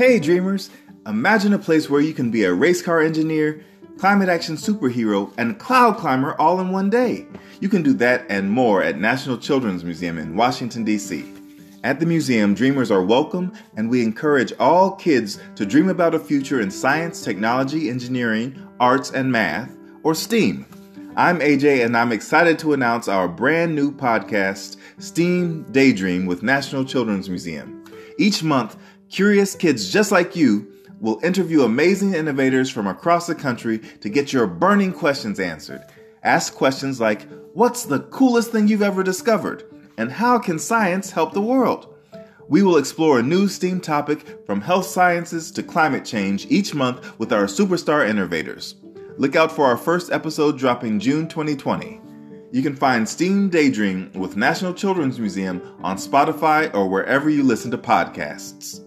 Hey, dreamers! Imagine a place where you can be a race car engineer, climate action superhero, and cloud climber all in one day. You can do that and more at National Children's Museum in Washington, D.C. At the museum, dreamers are welcome, and we encourage all kids to dream about a future in science, technology, engineering, arts, and math, or STEAM. I'm AJ, and I'm excited to announce our brand new podcast, STEAM Daydream with National Children's Museum. Each month, curious kids just like you will interview amazing innovators from across the country to get your burning questions answered. Ask questions like What's the coolest thing you've ever discovered? And how can science help the world? We will explore a new STEAM topic from health sciences to climate change each month with our superstar innovators. Look out for our first episode dropping June 2020. You can find STEAM Daydream with National Children's Museum on Spotify or wherever you listen to podcasts.